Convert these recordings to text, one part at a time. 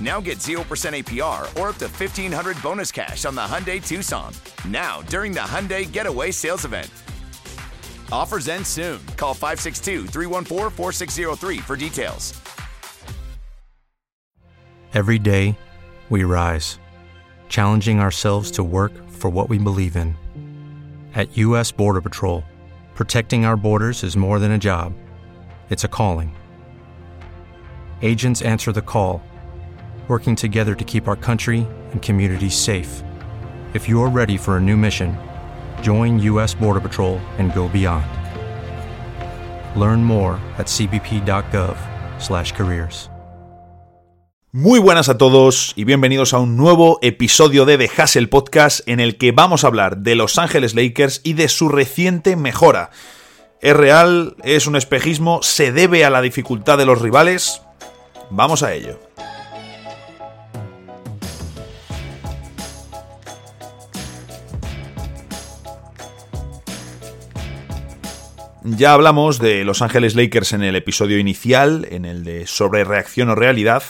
Now get 0% APR or up to 1500 bonus cash on the Hyundai Tucson. Now, during the Hyundai Getaway Sales Event. Offers end soon. Call 562 314 4603 for details. Every day, we rise, challenging ourselves to work for what we believe in. At U.S. Border Patrol, protecting our borders is more than a job, it's a calling. Agents answer the call, working together to keep our country and communities safe. If ready for a new mission, join U.S. Border Patrol and go beyond. Learn more at cbp.gov/careers. Muy buenas a todos y bienvenidos a un nuevo episodio de The Hustle Podcast en el que vamos a hablar de Los Ángeles Lakers y de su reciente mejora. ¿Es real? ¿Es un espejismo? ¿Se debe a la dificultad de los rivales? Vamos a ello. Ya hablamos de Los Ángeles Lakers en el episodio inicial, en el de sobre reacción o realidad,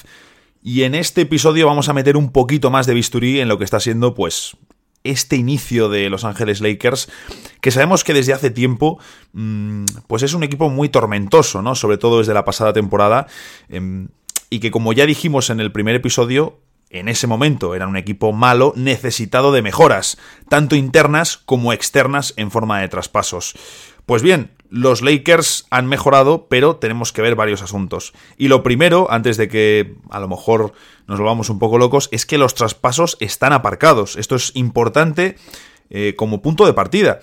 y en este episodio vamos a meter un poquito más de bisturí en lo que está siendo, pues, este inicio de Los Ángeles Lakers, que sabemos que desde hace tiempo, mmm, pues es un equipo muy tormentoso, ¿no? Sobre todo desde la pasada temporada, eh, y que como ya dijimos en el primer episodio, en ese momento era un equipo malo, necesitado de mejoras, tanto internas como externas en forma de traspasos. Pues bien, los Lakers han mejorado, pero tenemos que ver varios asuntos. Y lo primero, antes de que a lo mejor nos volvamos un poco locos, es que los traspasos están aparcados. Esto es importante eh, como punto de partida.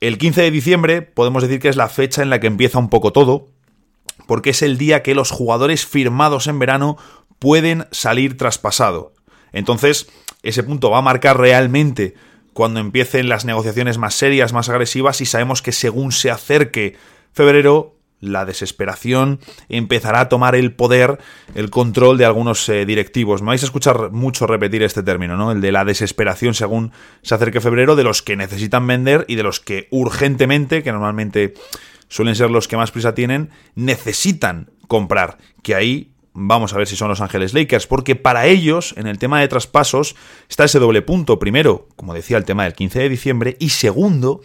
El 15 de diciembre podemos decir que es la fecha en la que empieza un poco todo, porque es el día que los jugadores firmados en verano pueden salir traspasado. Entonces, ese punto va a marcar realmente cuando empiecen las negociaciones más serias, más agresivas, y sabemos que según se acerque febrero, la desesperación empezará a tomar el poder, el control de algunos eh, directivos. Me vais a escuchar mucho repetir este término, ¿no? El de la desesperación según se acerque febrero, de los que necesitan vender y de los que urgentemente, que normalmente suelen ser los que más prisa tienen, necesitan comprar. Que ahí Vamos a ver si son los Ángeles Lakers, porque para ellos, en el tema de traspasos, está ese doble punto. Primero, como decía, el tema del 15 de diciembre, y segundo,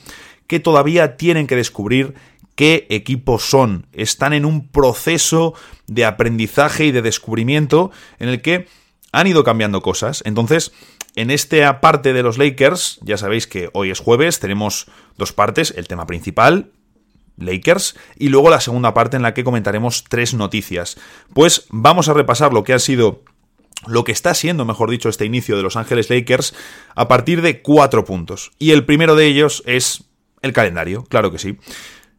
que todavía tienen que descubrir qué equipos son. Están en un proceso de aprendizaje y de descubrimiento en el que han ido cambiando cosas. Entonces, en esta parte de los Lakers, ya sabéis que hoy es jueves, tenemos dos partes, el tema principal, Lakers y luego la segunda parte en la que comentaremos tres noticias. Pues vamos a repasar lo que ha sido lo que está siendo, mejor dicho, este inicio de Los Ángeles Lakers a partir de cuatro puntos. Y el primero de ellos es el calendario, claro que sí.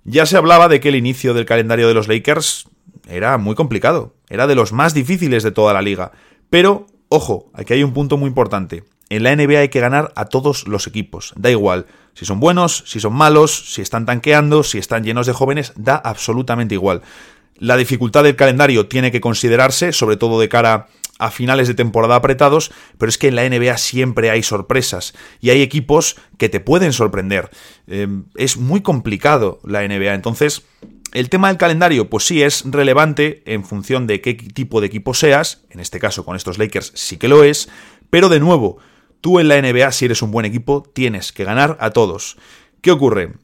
Ya se hablaba de que el inicio del calendario de los Lakers era muy complicado, era de los más difíciles de toda la liga. Pero, ojo, aquí hay un punto muy importante. En la NBA hay que ganar a todos los equipos. Da igual si son buenos, si son malos, si están tanqueando, si están llenos de jóvenes, da absolutamente igual. La dificultad del calendario tiene que considerarse, sobre todo de cara a finales de temporada apretados, pero es que en la NBA siempre hay sorpresas y hay equipos que te pueden sorprender. Eh, es muy complicado la NBA, entonces el tema del calendario, pues sí es relevante en función de qué tipo de equipo seas, en este caso con estos Lakers sí que lo es, pero de nuevo, Tú en la NBA, si eres un buen equipo, tienes que ganar a todos. ¿Qué ocurre?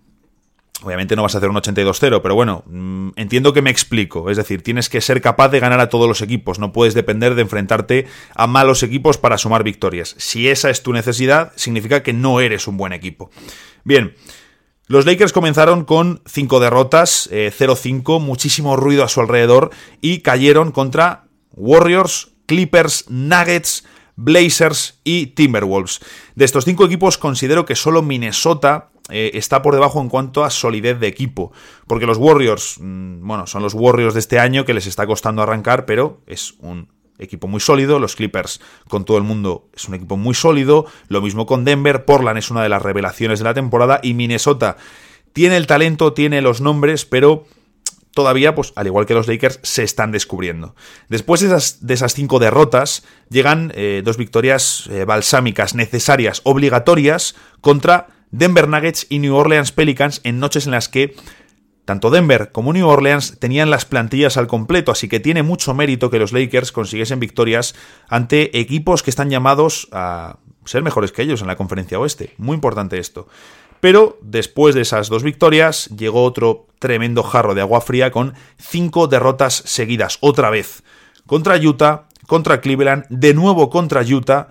Obviamente no vas a hacer un 82-0, pero bueno, mmm, entiendo que me explico. Es decir, tienes que ser capaz de ganar a todos los equipos. No puedes depender de enfrentarte a malos equipos para sumar victorias. Si esa es tu necesidad, significa que no eres un buen equipo. Bien, los Lakers comenzaron con 5 derrotas, eh, 0-5, muchísimo ruido a su alrededor y cayeron contra Warriors, Clippers, Nuggets, Blazers y Timberwolves. De estos cinco equipos considero que solo Minnesota eh, está por debajo en cuanto a solidez de equipo. Porque los Warriors, mm, bueno, son los Warriors de este año que les está costando arrancar, pero es un equipo muy sólido. Los Clippers, con todo el mundo, es un equipo muy sólido. Lo mismo con Denver. Portland es una de las revelaciones de la temporada. Y Minnesota tiene el talento, tiene los nombres, pero todavía, pues al igual que los Lakers, se están descubriendo. Después de esas, cinco derrotas, llegan eh, dos victorias eh, balsámicas, necesarias, obligatorias, contra Denver Nuggets y New Orleans Pelicans en noches en las que tanto Denver como New Orleans tenían las plantillas al completo, así que tiene mucho mérito que los Lakers consiguiesen victorias ante equipos que están llamados a ser mejores que ellos en la conferencia oeste. Muy importante esto. Pero después de esas dos victorias llegó otro tremendo jarro de agua fría con cinco derrotas seguidas, otra vez. Contra Utah, contra Cleveland, de nuevo contra Utah,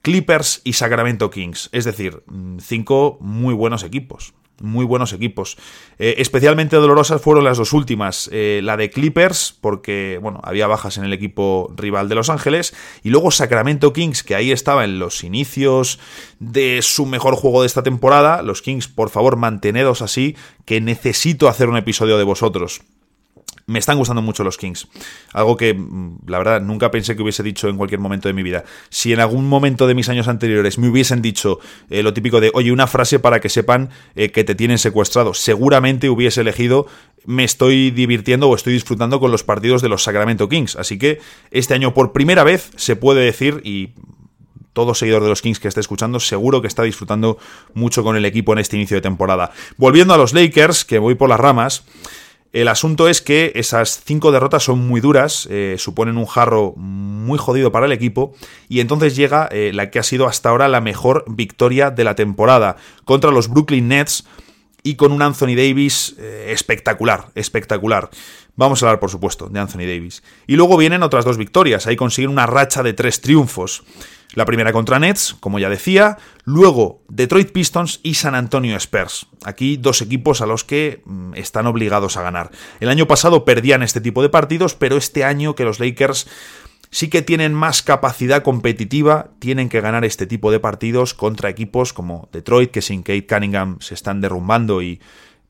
Clippers y Sacramento Kings. Es decir, mm, cinco muy buenos equipos muy buenos equipos. Eh, especialmente dolorosas fueron las dos últimas. Eh, la de Clippers, porque bueno, había bajas en el equipo rival de Los Ángeles. Y luego Sacramento Kings, que ahí estaba en los inicios de su mejor juego de esta temporada. Los Kings, por favor, mantenedos así, que necesito hacer un episodio de vosotros me están gustando mucho los Kings. Algo que, mm, la verdad, nunca pensé que hubiese dicho en cualquier momento de mi vida. Si en algún momento de mis años anteriores me hubiesen dicho eh, lo típico de, oye, una frase para que sepan eh, que te tienen secuestrado, seguramente hubiese elegido me estoy divirtiendo o estoy disfrutando con los partidos de los Sacramento Kings. Así que este año por primera vez se puede decir y todo seguidor de los Kings que esté escuchando seguro que está disfrutando mucho con el equipo en este inicio de temporada. Volviendo a los Lakers, que voy por las ramas, el asunto es que esas cinco derrotas son muy duras, eh, suponen un jarro muy jodido para el equipo, y entonces llega eh, la que ha sido hasta ahora la mejor victoria de la temporada contra los Brooklyn Nets y con un Anthony Davis eh, espectacular, espectacular. Vamos a hablar, por supuesto, de Anthony Davis. Y luego vienen otras dos victorias, ahí consiguen una racha de tres triunfos. La primera contra Nets, como ya decía, luego Detroit Pistons y San Antonio Spurs. Aquí dos equipos a los que mm, están obligados a ganar. El año pasado perdían este tipo de partidos, pero este año que los Lakers sí que tienen más capacidad competitiva, tienen que ganar este tipo de partidos contra equipos como Detroit, que sin Kate Cunningham se están derrumbando y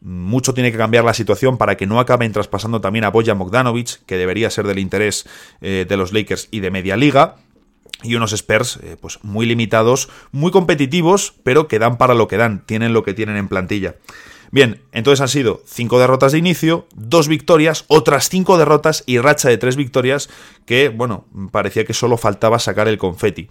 mucho tiene que cambiar la situación para que no acaben traspasando también a Bojan Bogdanovic, que debería ser del interés eh, de los Lakers y de media liga y unos Spurs eh, pues muy limitados, muy competitivos, pero que dan para lo que dan, tienen lo que tienen en plantilla. Bien, entonces han sido cinco derrotas de inicio, dos victorias, otras cinco derrotas y racha de tres victorias que, bueno, parecía que solo faltaba sacar el confeti.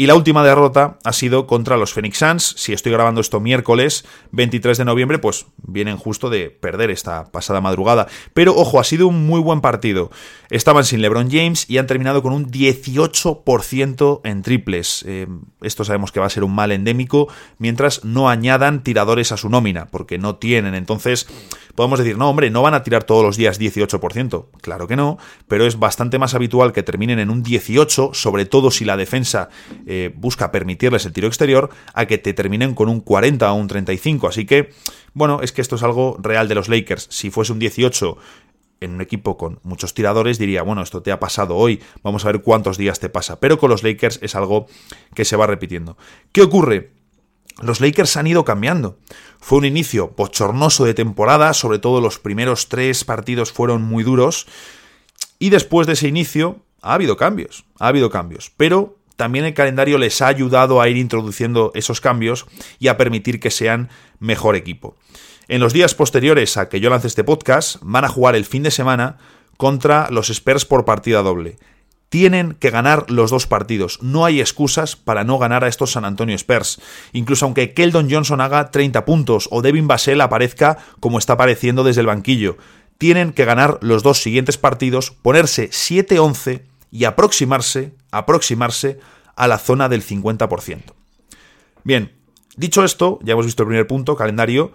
Y la última derrota ha sido contra los Phoenix Suns. Si estoy grabando esto miércoles 23 de noviembre, pues vienen justo de perder esta pasada madrugada. Pero ojo, ha sido un muy buen partido. Estaban sin LeBron James y han terminado con un 18% en triples. Eh, esto sabemos que va a ser un mal endémico mientras no añadan tiradores a su nómina, porque no tienen. Entonces, podemos decir, no, hombre, no van a tirar todos los días 18%. Claro que no, pero es bastante más habitual que terminen en un 18, sobre todo si la defensa eh, busca permitirles el tiro exterior a que te terminen con un 40 o un 35. Así que, bueno, es que esto es algo real de los Lakers. Si fuese un 18 en un equipo con muchos tiradores diría, bueno, esto te ha pasado hoy, vamos a ver cuántos días te pasa. Pero con los Lakers es algo que se va repitiendo. ¿Qué ocurre? Los Lakers han ido cambiando. Fue un inicio bochornoso de temporada, sobre todo los primeros tres partidos fueron muy duros. Y después de ese inicio ha habido cambios, ha habido cambios. Pero también el calendario les ha ayudado a ir introduciendo esos cambios y a permitir que sean mejor equipo. En los días posteriores a que yo lance este podcast, van a jugar el fin de semana contra los Spurs por partida doble. Tienen que ganar los dos partidos. No hay excusas para no ganar a estos San Antonio Spurs. Incluso aunque Keldon Johnson haga 30 puntos o Devin Basel aparezca como está apareciendo desde el banquillo. Tienen que ganar los dos siguientes partidos, ponerse 7-11 y aproximarse, aproximarse a la zona del 50%. Bien, dicho esto, ya hemos visto el primer punto, calendario,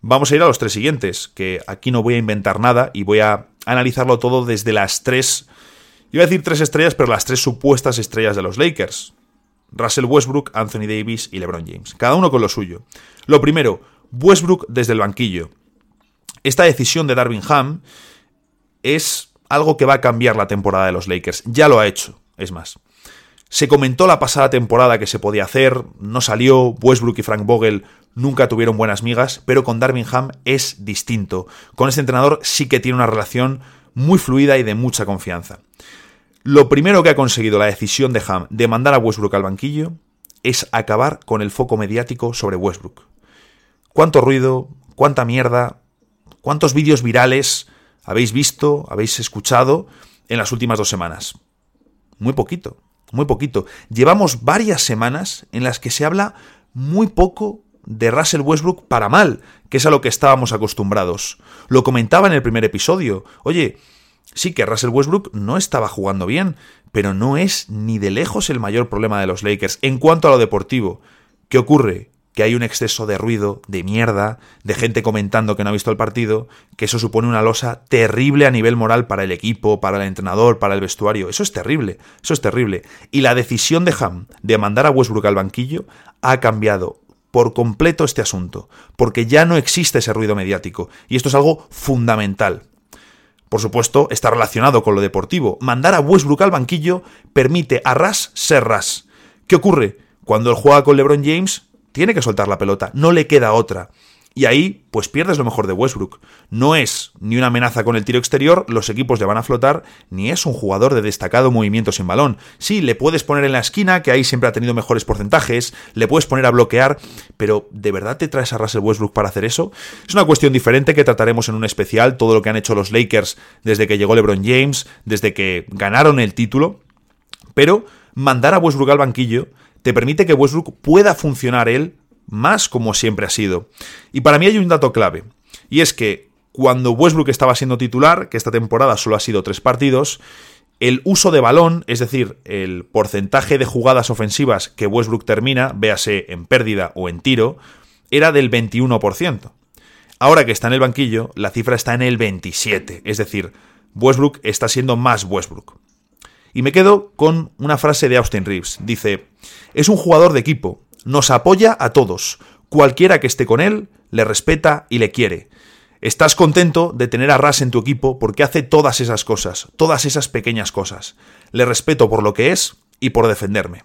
vamos a ir a los tres siguientes, que aquí no voy a inventar nada y voy a analizarlo todo desde las tres, iba a decir tres estrellas, pero las tres supuestas estrellas de los Lakers. Russell Westbrook, Anthony Davis y LeBron James. Cada uno con lo suyo. Lo primero, Westbrook desde el banquillo. Esta decisión de Darwin Ham es algo que va a cambiar la temporada de los Lakers. Ya lo ha hecho. Es más. Se comentó la pasada temporada que se podía hacer, no salió, Westbrook y Frank Vogel nunca tuvieron buenas migas, pero con Darvin Ham es distinto. Con este entrenador sí que tiene una relación muy fluida y de mucha confianza. Lo primero que ha conseguido la decisión de Ham de mandar a Westbrook al banquillo es acabar con el foco mediático sobre Westbrook. ¿Cuánto ruido? ¿Cuánta mierda? ¿Cuántos vídeos virales habéis visto, habéis escuchado en las últimas dos semanas? Muy poquito, muy poquito. Llevamos varias semanas en las que se habla muy poco de Russell Westbrook para mal, que es a lo que estábamos acostumbrados. Lo comentaba en el primer episodio. Oye, sí que Russell Westbrook no estaba jugando bien, pero no es ni de lejos el mayor problema de los Lakers en cuanto a lo deportivo. ¿Qué ocurre? Que hay un exceso de ruido, de mierda, de gente comentando que no ha visto el partido, que eso supone una losa terrible a nivel moral para el equipo, para el entrenador, para el vestuario. Eso es terrible, eso es terrible. Y la decisión de Ham de mandar a Westbrook al banquillo ha cambiado por completo este asunto, porque ya no existe ese ruido mediático, y esto es algo fundamental. Por supuesto, está relacionado con lo deportivo. Mandar a Westbrook al banquillo permite a Ras ser Ras. ¿Qué ocurre? Cuando él juega con LeBron James, tiene que soltar la pelota, no le queda otra. Y ahí, pues pierdes lo mejor de Westbrook. No es ni una amenaza con el tiro exterior, los equipos le van a flotar, ni es un jugador de destacado movimiento sin balón. Sí, le puedes poner en la esquina, que ahí siempre ha tenido mejores porcentajes, le puedes poner a bloquear, pero ¿de verdad te traes a Russell Westbrook para hacer eso? Es una cuestión diferente que trataremos en un especial, todo lo que han hecho los Lakers desde que llegó LeBron James, desde que ganaron el título, pero mandar a Westbrook al banquillo te permite que Westbrook pueda funcionar él más como siempre ha sido. Y para mí hay un dato clave, y es que cuando Westbrook estaba siendo titular, que esta temporada solo ha sido tres partidos, el uso de balón, es decir, el porcentaje de jugadas ofensivas que Westbrook termina, véase en pérdida o en tiro, era del 21%. Ahora que está en el banquillo, la cifra está en el 27%, es decir, Westbrook está siendo más Westbrook. Y me quedo con una frase de Austin Reeves. Dice, es un jugador de equipo, nos apoya a todos. Cualquiera que esté con él, le respeta y le quiere. Estás contento de tener a Ras en tu equipo porque hace todas esas cosas, todas esas pequeñas cosas. Le respeto por lo que es y por defenderme.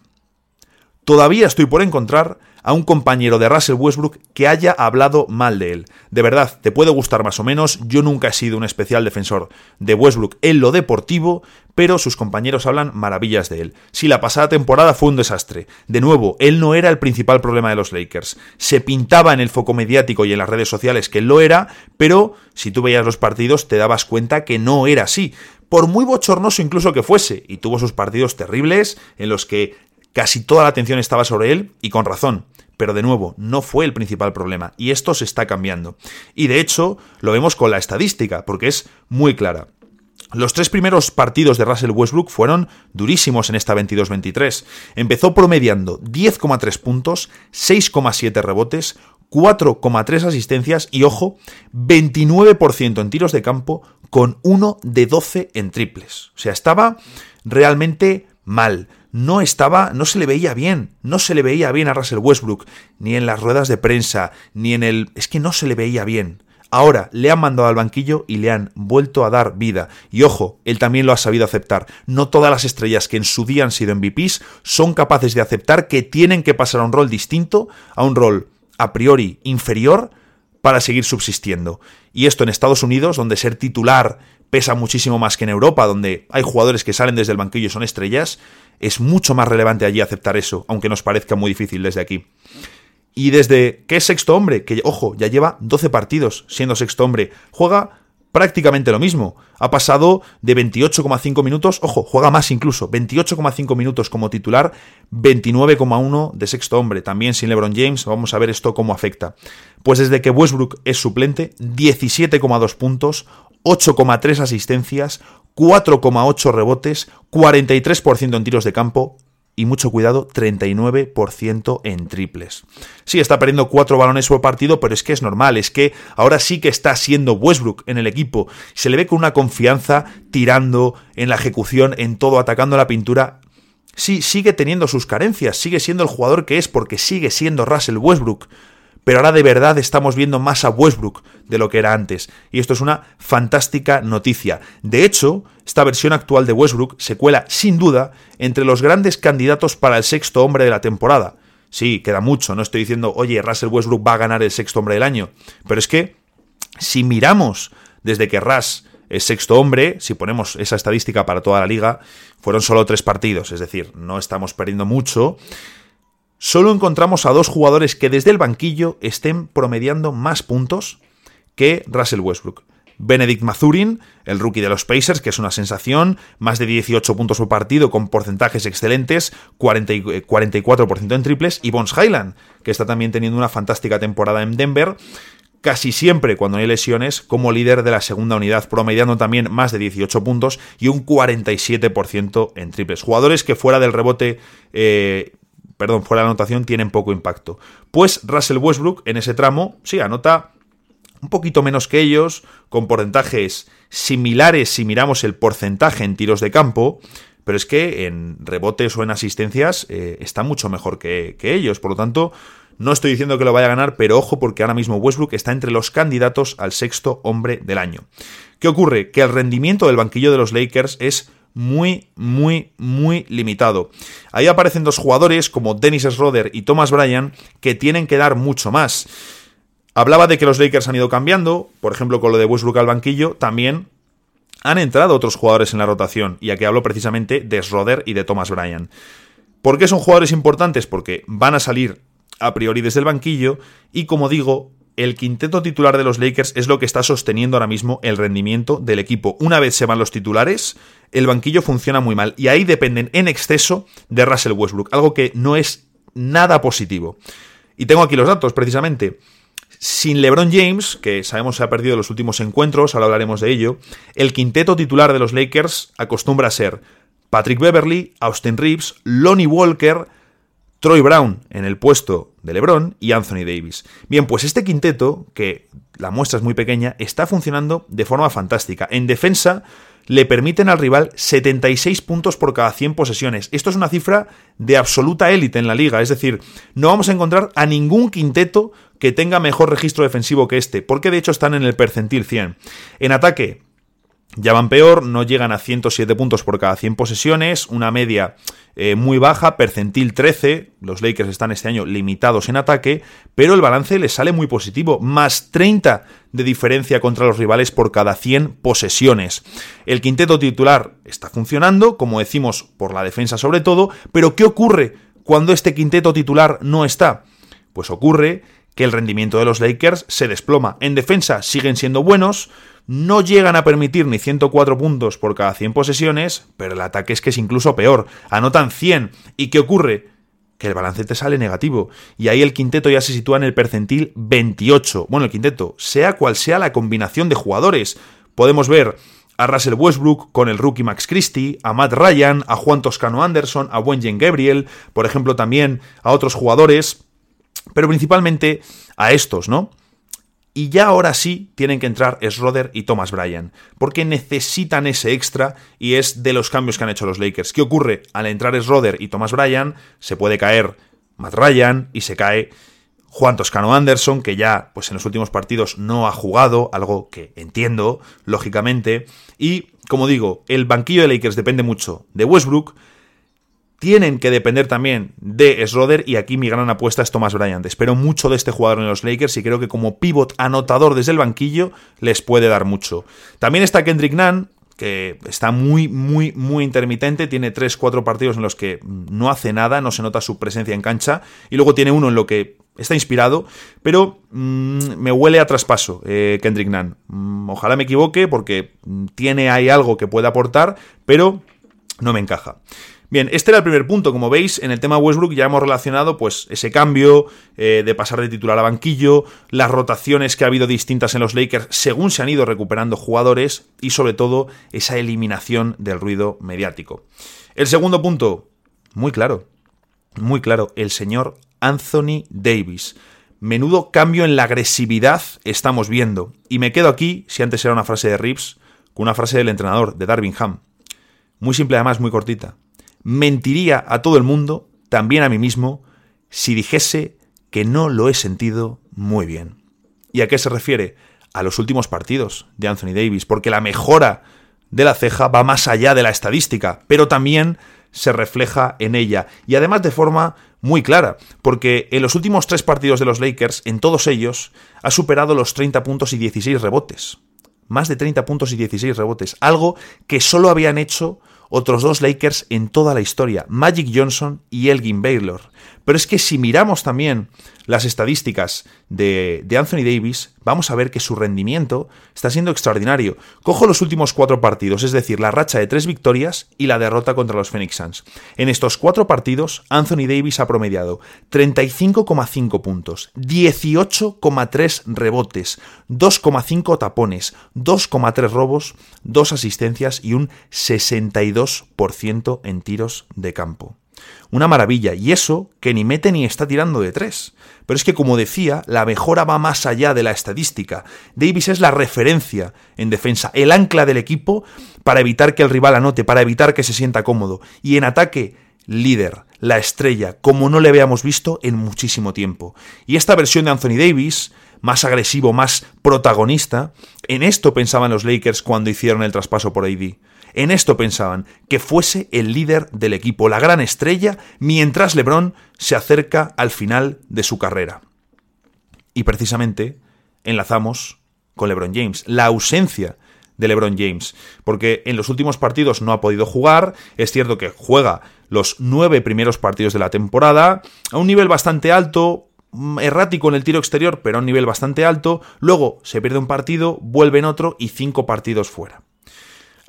Todavía estoy por encontrar a un compañero de Russell Westbrook que haya hablado mal de él. De verdad, te puede gustar más o menos, yo nunca he sido un especial defensor de Westbrook en lo deportivo, pero sus compañeros hablan maravillas de él. Si la pasada temporada fue un desastre. De nuevo, él no era el principal problema de los Lakers. Se pintaba en el foco mediático y en las redes sociales que él lo era, pero si tú veías los partidos te dabas cuenta que no era así por muy bochornoso incluso que fuese, y tuvo sus partidos terribles en los que casi toda la atención estaba sobre él, y con razón. Pero de nuevo, no fue el principal problema, y esto se está cambiando. Y de hecho, lo vemos con la estadística, porque es muy clara. Los tres primeros partidos de Russell Westbrook fueron durísimos en esta 22-23. Empezó promediando 10,3 puntos, 6,7 rebotes, 4,3 asistencias y, ojo, 29% en tiros de campo con 1 de 12 en triples. O sea, estaba realmente mal no estaba, no se le veía bien, no se le veía bien a Russell Westbrook, ni en las ruedas de prensa, ni en el... es que no se le veía bien. Ahora le han mandado al banquillo y le han vuelto a dar vida. Y ojo, él también lo ha sabido aceptar. No todas las estrellas que en su día han sido MVPs son capaces de aceptar que tienen que pasar a un rol distinto, a un rol a priori inferior, para seguir subsistiendo. Y esto en Estados Unidos, donde ser titular pesa muchísimo más que en Europa, donde hay jugadores que salen desde el banquillo y son estrellas, es mucho más relevante allí aceptar eso, aunque nos parezca muy difícil desde aquí. Y desde que es sexto hombre, que ojo, ya lleva 12 partidos siendo sexto hombre, juega prácticamente lo mismo. Ha pasado de 28,5 minutos, ojo, juega más incluso, 28,5 minutos como titular, 29,1 de sexto hombre, también sin LeBron James, vamos a ver esto cómo afecta. Pues desde que Westbrook es suplente, 17,2 puntos, 8,3 asistencias, 4,8 rebotes, 43% en tiros de campo y mucho cuidado, 39% en triples. Sí, está perdiendo 4 balones por partido, pero es que es normal, es que ahora sí que está siendo Westbrook en el equipo. Se le ve con una confianza tirando en la ejecución, en todo, atacando la pintura. Sí, sigue teniendo sus carencias, sigue siendo el jugador que es porque sigue siendo Russell Westbrook pero ahora de verdad estamos viendo más a Westbrook de lo que era antes. Y esto es una fantástica noticia. De hecho, esta versión actual de Westbrook se cuela sin duda entre los grandes candidatos para el sexto hombre de la temporada. Sí, queda mucho, no estoy diciendo, oye, Russell Westbrook va a ganar el sexto hombre del año, pero es que si miramos desde que Russ es sexto hombre, si ponemos esa estadística para toda la liga, fueron solo tres partidos, es decir, no estamos perdiendo mucho. Solo encontramos a dos jugadores que desde el banquillo estén promediando más puntos que Russell Westbrook. Benedict Mazurin, el rookie de los Pacers, que es una sensación, más de 18 puntos por partido con porcentajes excelentes, 44% en triples, y Bones Highland, que está también teniendo una fantástica temporada en Denver, casi siempre cuando hay lesiones como líder de la segunda unidad, promediando también más de 18 puntos y un 47% en triples. Jugadores que fuera del rebote... Eh, perdón, fuera de anotación tienen poco impacto. Pues Russell Westbrook en ese tramo, sí, anota un poquito menos que ellos, con porcentajes similares si miramos el porcentaje en tiros de campo, pero es que en rebotes o en asistencias eh, está mucho mejor que, que, ellos. Por lo tanto, no estoy diciendo que lo vaya a ganar, pero ojo porque ahora mismo Westbrook está entre los candidatos al sexto hombre del año. ¿Qué ocurre? Que el rendimiento del banquillo de los Lakers es muy, muy, muy limitado. Ahí aparecen dos jugadores como Dennis Schroeder y Thomas Bryan que tienen que dar mucho más. Hablaba de que los Lakers han ido cambiando, por ejemplo con lo de Westbrook al banquillo, también han entrado otros jugadores en la rotación, y aquí hablo precisamente de Schroeder y de Thomas Bryan. ¿Por qué son jugadores importantes? Porque van a salir a priori desde el banquillo, y como digo, el quinteto titular de los Lakers es lo que está sosteniendo ahora mismo el rendimiento del equipo. Una vez se van los titulares, el banquillo funciona muy mal, y ahí dependen en exceso de Russell Westbrook, algo que no es nada positivo. Y tengo aquí los datos, precisamente. Sin LeBron James, que sabemos se ha perdido los últimos encuentros, ahora hablaremos de ello, el quinteto titular de los Lakers acostumbra a ser Patrick Beverly, Austin Reeves, Lonnie Walker, Troy Brown en el puesto de LeBron y Anthony Davis. Bien, pues este quinteto, que la muestra es muy pequeña, está funcionando de forma fantástica. En defensa, le permiten al rival 76 puntos por cada 100 posesiones. Esto es una cifra de absoluta élite en la liga, es decir, no vamos a encontrar a ningún quinteto que tenga mejor registro defensivo que este, porque de hecho están en el percentil 100. En ataque, ya van peor, no llegan a 107 puntos por cada 100 posesiones, una media eh, muy baja, percentil 13, los Lakers están este año limitados en ataque, pero el balance les sale muy positivo, más 30 de diferencia contra los rivales por cada 100 posesiones. El quinteto titular está funcionando, como decimos, por la defensa sobre todo, pero ¿qué ocurre cuando este quinteto titular no está? Pues ocurre que el rendimiento de los Lakers se desploma. En defensa siguen siendo buenos, no llegan a permitir ni 104 puntos por cada 100 posesiones, pero el ataque es que es incluso peor. Anotan 100. ¿Y qué ocurre? Que el balance te sale negativo. Y ahí el quinteto ya se sitúa en el percentil 28. Bueno, el quinteto, sea cual sea la combinación de jugadores. Podemos ver a Russell Westbrook con el rookie Max Christie, a Matt Ryan, a Juan Toscano Anderson, a Wenjen Gabriel, por ejemplo también a otros jugadores pero principalmente a estos, ¿no? Y ya ahora sí tienen que entrar Schroeder y Thomas Bryan, porque necesitan ese extra y es de los cambios que han hecho los Lakers. ¿Qué ocurre? Al entrar Schroeder y Thomas Bryan, se puede caer Matt Ryan y se cae Juan Toscano Anderson, que ya pues en los últimos partidos no ha jugado, algo que entiendo, lógicamente. Y, como digo, el banquillo de Lakers depende mucho de Westbrook, tienen que depender también de Schroeder y aquí mi gran apuesta es Thomas Bryant. Espero mucho de este jugador en los Lakers y creo que como pivot anotador desde el banquillo les puede dar mucho. También está Kendrick Nunn, que está muy, muy, muy intermitente. Tiene 3-4 partidos en los que no hace nada, no se nota su presencia en cancha. Y luego tiene uno en lo que está inspirado, pero mm, me huele a traspaso eh, Kendrick Nunn. Mm, ojalá me equivoque porque tiene ahí algo que puede aportar, pero no me encaja. Bien, este era el primer punto. Como veis, en el tema Westbrook ya hemos relacionado pues ese cambio eh, de pasar de titular a banquillo, las rotaciones que ha habido distintas en los Lakers según se han ido recuperando jugadores y sobre todo esa eliminación del ruido mediático. El segundo punto, muy claro, muy claro, el señor Anthony Davis. Menudo cambio en la agresividad estamos viendo. Y me quedo aquí, si antes era una frase de Rips, con una frase del entrenador, de Darvin Ham. Muy simple además, muy cortita mentiría a todo el mundo, también a mí mismo, si dijese que no lo he sentido muy bien. ¿Y a qué se refiere? A los últimos partidos de Anthony Davis, porque la mejora de la ceja va más allá de la estadística, pero también se refleja en ella, y además de forma muy clara, porque en los últimos tres partidos de los Lakers, en todos ellos, ha superado los 30 puntos y 16 rebotes. Más de 30 puntos y 16 rebotes, algo que solo habían hecho otros dos Lakers en toda la historia, Magic Johnson y Elgin Baylor. Pero es que si miramos también las estadísticas de, Anthony Davis, vamos a ver que su rendimiento está siendo extraordinario. Cojo los últimos cuatro partidos, es decir, la racha de tres victorias y la derrota contra los Phoenix Suns. En estos cuatro partidos, Anthony Davis ha promediado 35,5 puntos, 18,3 rebotes, 2,5 tapones, 2,3 robos, 2 asistencias y un 62% en tiros de campo. Una maravilla, y eso que ni mete ni está tirando de tres. Pero es que, como decía, la mejora va más allá de la estadística. Davis es la referencia en defensa, el ancla del equipo para evitar que el rival anote, para evitar que se sienta cómodo. Y en ataque, líder, la estrella, como no le habíamos visto en muchísimo tiempo. Y esta versión de Anthony Davis, más agresivo, más protagonista, en esto pensaban los Lakers cuando hicieron el traspaso por AD. En esto pensaban, que fuese el líder del equipo, la gran estrella, mientras LeBron se acerca al final de su carrera. Y precisamente enlazamos con LeBron James, la ausencia de LeBron James, porque en los últimos partidos no ha podido jugar, es cierto que juega los nueve primeros partidos de la temporada, a un nivel bastante alto, mm, errático en el tiro exterior, pero a un nivel bastante alto, luego se pierde un partido, vuelve en otro y cinco partidos fuera.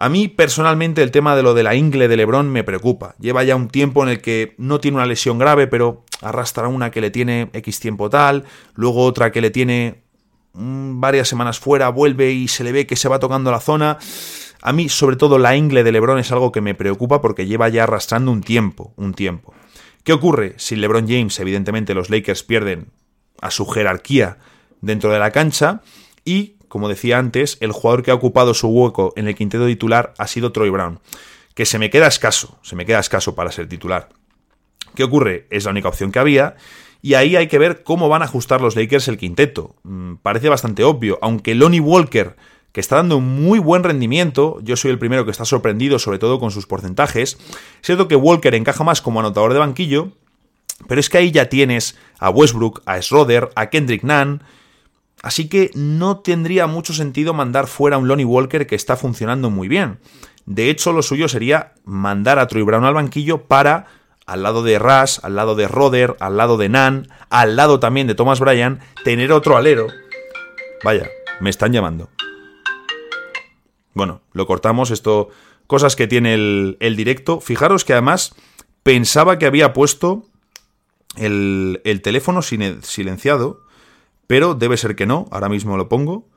A mí personalmente el tema de lo de la ingle de Lebron me preocupa. Lleva ya un tiempo en el que no tiene una lesión grave, pero arrastra una que le tiene X tiempo tal, luego otra que le tiene mm, varias semanas fuera, vuelve y se le ve que se va tocando la zona. A mí, sobre todo, la ingle de Lebron es algo que me preocupa porque lleva ya arrastrando un tiempo, un tiempo. ¿Qué ocurre? Si LeBron James, evidentemente, los Lakers pierden a su jerarquía dentro de la cancha y como decía antes, el jugador que ha ocupado su hueco en el quinteto titular ha sido Troy Brown, que se me queda escaso, se me queda escaso para ser titular. ¿Qué ocurre? Es la única opción que había. Y ahí hay que ver cómo van a ajustar los Lakers el quinteto. Mm, parece bastante obvio, aunque Lonnie Walker, que está dando muy buen rendimiento, yo soy el primero que está sorprendido, sobre todo con sus porcentajes. Es cierto que Walker encaja más como anotador de banquillo, pero es que ahí ya tienes a Westbrook, a Schroeder, a Kendrick Nunn, Así que no tendría mucho sentido mandar fuera a un Lonnie Walker que está funcionando muy bien. De hecho, lo suyo sería mandar a Troy Brown al banquillo para, al lado de Rush, al lado de Roder, al lado de Nan, al lado también de Thomas Bryan, tener otro alero. Vaya, me están llamando. Bueno, lo cortamos, esto, cosas que tiene el, directo. Fijaros que además pensaba que había puesto el teléfono silenciado pero debe ser que no, ahora mismo lo pongo.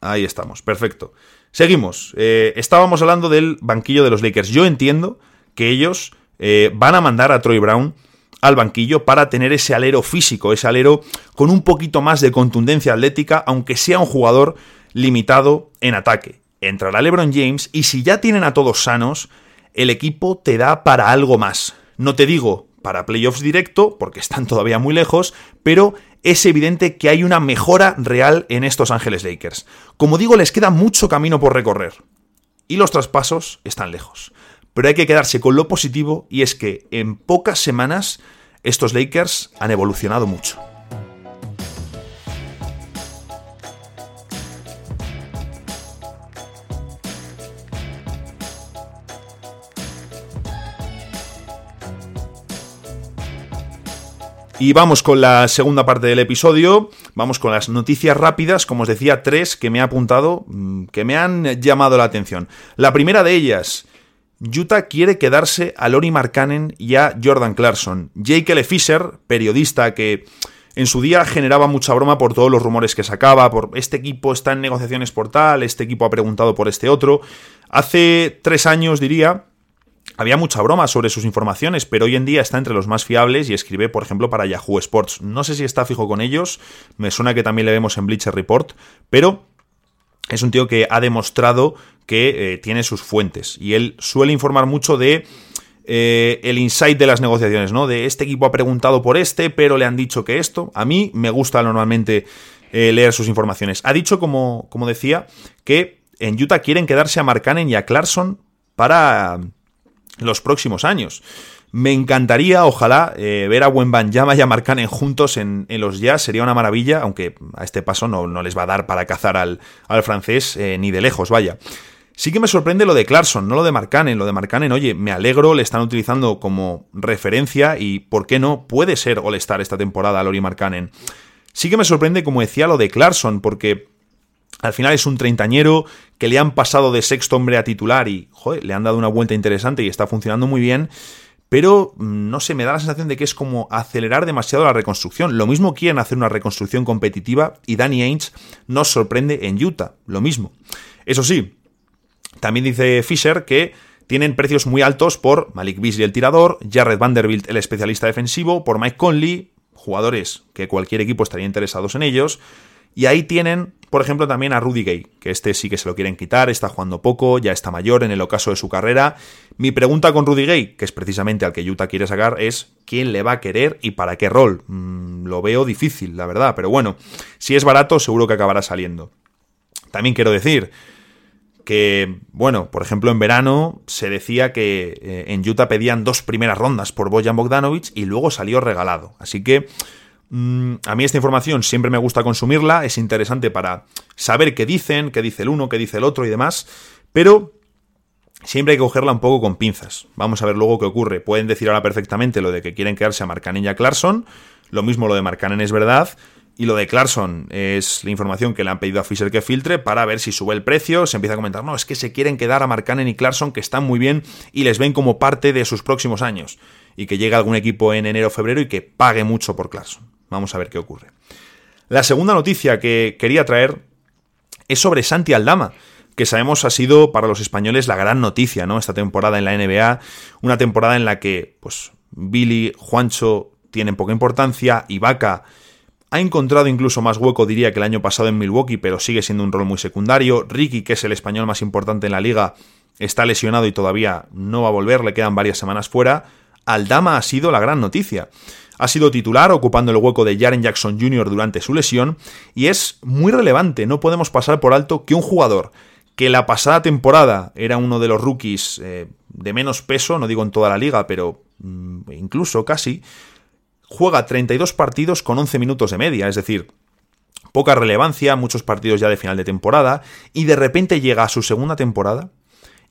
Ahí estamos, perfecto. Seguimos. Eh, estábamos hablando del banquillo de los Lakers. Yo entiendo que ellos eh, van a mandar a Troy Brown al banquillo para tener ese alero físico, ese alero con un poquito más de contundencia atlética, aunque sea un jugador limitado en ataque. Entrará LeBron James y si ya tienen a todos sanos, el equipo te da para algo más. No te digo para playoffs directo, porque están todavía muy lejos, pero es evidente que hay una mejora real en estos Ángeles Lakers. Como digo, les queda mucho camino por recorrer. Y los traspasos están lejos. Pero hay que quedarse con lo positivo y es que en pocas semanas estos Lakers han evolucionado mucho. Y vamos con la segunda parte del episodio, vamos con las noticias rápidas, como os decía, tres que me ha apuntado, mm, que me han llamado la atención. La primera de ellas, Utah quiere quedarse a Lori Markkanen y a Jordan Clarkson. Jake L. Fisher, periodista que en su día generaba mucha broma por todos los rumores que sacaba, por este equipo está en negociaciones por tal, este equipo ha preguntado por este otro. Hace tres años, diría, había mucha broma sobre sus informaciones, pero hoy en día está entre los más fiables y escribe, por ejemplo, para Yahoo Sports. No sé si está fijo con ellos, me suena que también le vemos en Bleacher Report, pero es un tío que ha demostrado que eh, tiene sus fuentes y él suele informar mucho de eh, el insight de las negociaciones, ¿no? De este equipo ha preguntado por este, pero le han dicho que esto. A mí me gusta normalmente eh, leer sus informaciones. Ha dicho, como, como decía, que en Utah quieren quedarse a Markkanen y a Clarkson para los próximos años. Me encantaría, ojalá, eh, ver a Wembanyama y a Markkanen juntos en, los Jazz. Sería una maravilla, aunque a este paso no, no les va a dar para cazar al, al francés eh, ni de lejos, vaya. Sí que me sorprende lo de Clarkson, no lo de Markkanen. Lo de Markkanen, oye, me alegro, le están utilizando como referencia y, ¿por qué no? Puede ser All-Star esta temporada, Lori Markkanen. Sí que me sorprende, como decía, lo de Clarkson, porque al final es un treintañero que le han pasado de sexto hombre a titular y, joder, le han dado una vuelta interesante y está funcionando muy bien. Pero, mm, no sé, me da la sensación de que es como acelerar demasiado la reconstrucción. Lo mismo quieren hacer una reconstrucción competitiva y Danny Ainge nos sorprende en Utah. Lo mismo. Eso sí, también dice Fisher que tienen precios muy altos por Malik Beasley el tirador, Jared Vanderbilt el especialista defensivo, por Mike Conley, jugadores que cualquier equipo estaría interesados en ellos, y ahí tienen, por ejemplo, también a Rudy Gay, que este sí que se lo quieren quitar, está jugando poco, ya está mayor en el ocaso de su carrera. Mi pregunta con Rudy Gay, que es precisamente al que Utah quiere sacar, es quién le va a querer y para qué rol. Mm, lo veo difícil, la verdad, pero bueno, si es barato seguro que acabará saliendo. También quiero decir, que, bueno, por ejemplo, en verano se decía que eh, en Utah pedían dos primeras rondas por Bojan Bogdanovic y luego salió regalado. Así que a mí esta información siempre me gusta consumirla, es interesante para saber qué dicen, qué dice el uno, qué dice el otro y demás, pero siempre hay que cogerla un poco con pinzas. Vamos a ver luego qué ocurre. Pueden decir ahora perfectamente lo de que quieren quedarse a Marcanen y a Clarkson, lo mismo lo de Marcanen es verdad, y lo de Clarkson es la información que le han pedido a Fisher que filtre para ver si sube el precio. Se empieza a comentar, no, es que se quieren quedar a Markkanen y Clarkson que están muy bien y les ven como parte de sus próximos años. Y que llegue algún equipo en enero o febrero y que pague mucho por Clarkson. Vamos a ver qué ocurre. La segunda noticia que quería traer es sobre Santi Aldama que sabemos ha sido para los españoles la gran noticia, ¿no? Esta temporada en la NBA, una temporada en la que, pues, Billy, Juancho tienen poca importancia, Ibaka ha encontrado incluso más hueco, diría, que el año pasado en Milwaukee, pero sigue siendo un rol muy secundario. Ricky, que es el español más importante en la liga, está lesionado y todavía no va a volver, le quedan varias semanas fuera. Aldama ha sido la gran noticia. Ha sido titular ocupando el hueco de Jaren Jackson Jr. durante su lesión y es muy relevante, no podemos pasar por alto que un jugador que la pasada temporada era uno de los rookies eh, de menos peso, no digo en toda la liga, pero mm, incluso casi, juega 32 partidos con 11 minutos de media, es decir, poca relevancia, muchos partidos ya de final de temporada, y de repente llega a su segunda temporada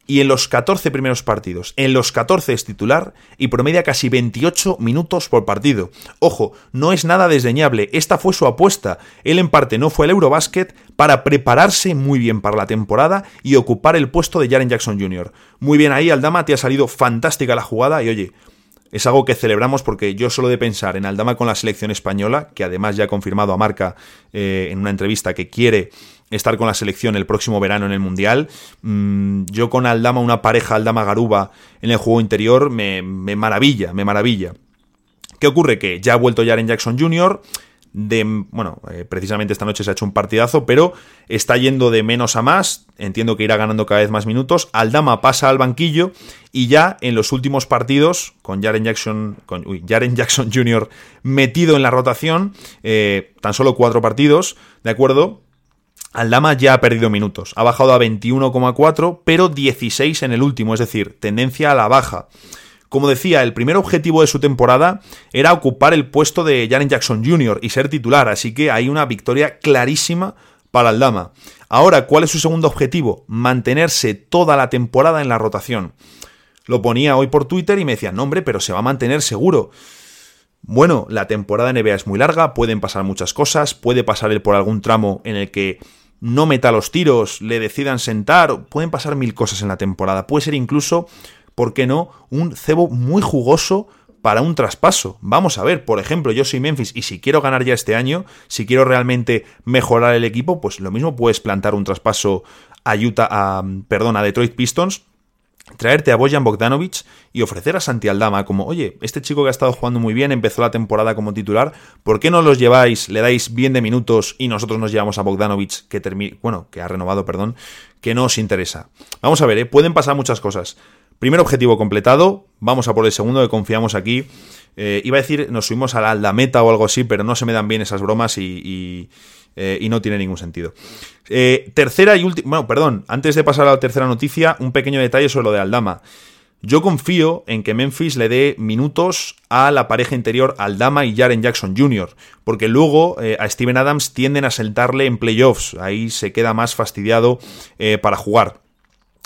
y en los 14 primeros partidos, en los 14 es titular y promedia casi 28 minutos por partido. Ojo, no es nada desdeñable, esta fue su apuesta. Él en parte no fue al Eurobasket para prepararse muy bien para la temporada y ocupar el puesto de Jaren Jackson Jr. Muy bien ahí, Aldama, te ha salido fantástica la jugada y oye, es algo que celebramos porque yo solo de pensar en Aldama con la selección española, que además ya ha confirmado a Marca eh, en una entrevista que quiere estar con la selección el próximo verano en el Mundial. Mm, yo con Aldama, una pareja Aldama-Garuba en el juego interior, me, me maravilla, me maravilla. ¿Qué ocurre? Que ya ha vuelto Jaren Jackson Jr., de, bueno, eh, precisamente esta noche se ha hecho un partidazo, pero está yendo de menos a más, entiendo que irá ganando cada vez más minutos, Aldama pasa al banquillo y ya en los últimos partidos, con Jaren Jackson, con, Jaren Jackson Jr. metido en la rotación, eh, tan solo cuatro partidos, ¿de acuerdo? Aldama ya ha perdido minutos, ha bajado a 21,4, pero 16 en el último, es decir, tendencia a la baja. Como decía, el primer objetivo de su temporada era ocupar el puesto de Jaren Jackson Jr. y ser titular, así que hay una victoria clarísima para el Dama. Ahora, ¿cuál es su segundo objetivo? Mantenerse toda la temporada en la rotación. Lo ponía hoy por Twitter y me decía, no hombre, pero se va a mantener seguro. Bueno, la temporada NBA es muy larga, pueden pasar muchas cosas, puede pasar él por algún tramo en el que no meta los tiros, le decidan sentar, pueden pasar mil cosas en la temporada, puede ser incluso ¿por qué no? Un cebo muy jugoso para un traspaso. Vamos a ver, por ejemplo, yo soy Memphis y si quiero ganar ya este año, si quiero realmente mejorar el equipo, pues lo mismo puedes plantar un traspaso a Utah, a, perdón, a Detroit Pistons, traerte a Bojan Bogdanovic y ofrecer a Santi Aldama como, oye, este chico que ha estado jugando muy bien, empezó la temporada como titular, ¿por qué no los lleváis, le dais bien de minutos y nosotros nos llevamos a Bogdanovic que bueno, que ha renovado, perdón, que no os interesa? Vamos a ver, ¿eh? pueden pasar muchas cosas. Primer objetivo completado, vamos a por el segundo que confiamos aquí. Eh, iba a decir, nos subimos a la aldameta o algo así, pero no se me dan bien esas bromas y, eh, y no tiene ningún sentido. Eh, tercera y última, bueno, perdón, antes de pasar a la tercera noticia, un pequeño detalle sobre lo de Aldama. Yo confío en que Memphis le dé minutos a la pareja interior Aldama y Jaren Jackson Jr., porque luego eh, a Steven Adams tienden a sentarle en playoffs, ahí se queda más fastidiado para jugar.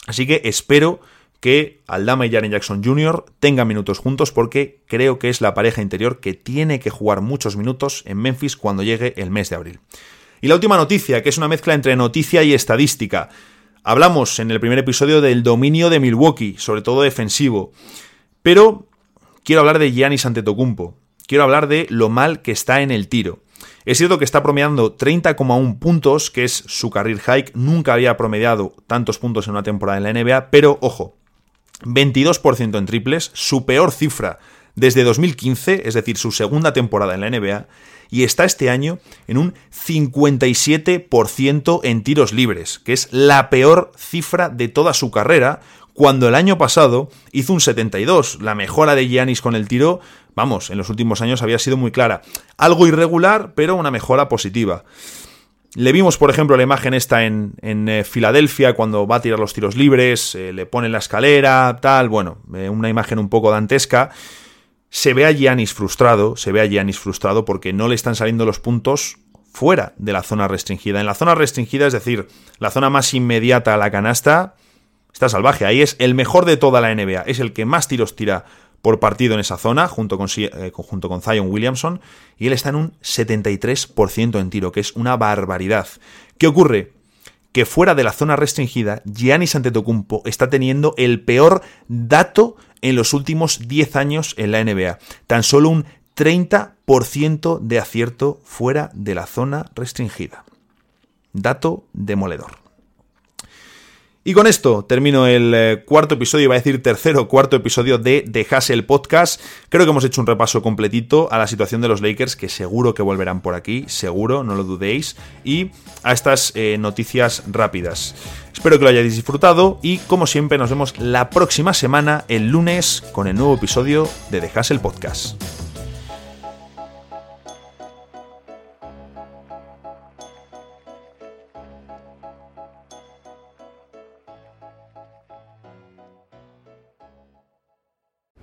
Así que espero que Aldama y Jaren Jackson Jr. tengan minutos juntos porque creo que es la pareja interior que tiene que jugar muchos minutos en Memphis cuando llegue el mes de abril. Y la última noticia, que es una mezcla entre noticia y estadística. Hablamos en el primer episodio del dominio de Milwaukee, sobre todo defensivo. Pero quiero hablar de Giannis Antetokounmpo. Quiero hablar de lo mal que está en el tiro. Es cierto que está promediando 30,1 puntos, que es su career hike. Nunca había promediado tantos puntos en una temporada en la NBA, pero ojo, 22% en triples, su peor cifra desde 2015, es decir, su segunda temporada en la NBA, y está este año en un 57% en tiros libres, que es la peor cifra de toda su carrera, cuando el año pasado hizo un 72. La mejora de Giannis con el tiro, vamos, en los últimos años había sido muy clara. Algo irregular, pero una mejora positiva. Le vimos, por ejemplo, la imagen esta en, en eh, Filadelfia cuando va a tirar los tiros libres, eh, le pone la escalera, tal, bueno, eh, una imagen un poco dantesca. Se ve a Giannis frustrado, se ve a Giannis frustrado porque no le están saliendo los puntos fuera de la zona restringida. En la zona restringida, es decir, la zona más inmediata a la canasta, está salvaje. Ahí es el mejor de toda la NBA. Es el que más tiros tira por partido en esa zona, junto con, eh, junto con Zion Williamson, y él está en un 73% en tiro, que es una barbaridad. ¿Qué ocurre? Que fuera de la zona restringida, Giannis Antetokounmpo está teniendo el peor dato en los últimos 10 años en la NBA. Tan solo un 30% de acierto fuera de la zona restringida. Dato demoledor. Y con esto termino el eh, cuarto episodio, iba a decir tercero cuarto episodio de The Hustle Podcast. Creo que hemos hecho un repaso completito a la situación de los Lakers, que seguro que volverán por aquí, seguro, no lo dudéis, y a estas eh, noticias rápidas. Espero que lo hayáis disfrutado y como siempre nos vemos la próxima semana, el lunes, con el nuevo episodio de The Hustle Podcast.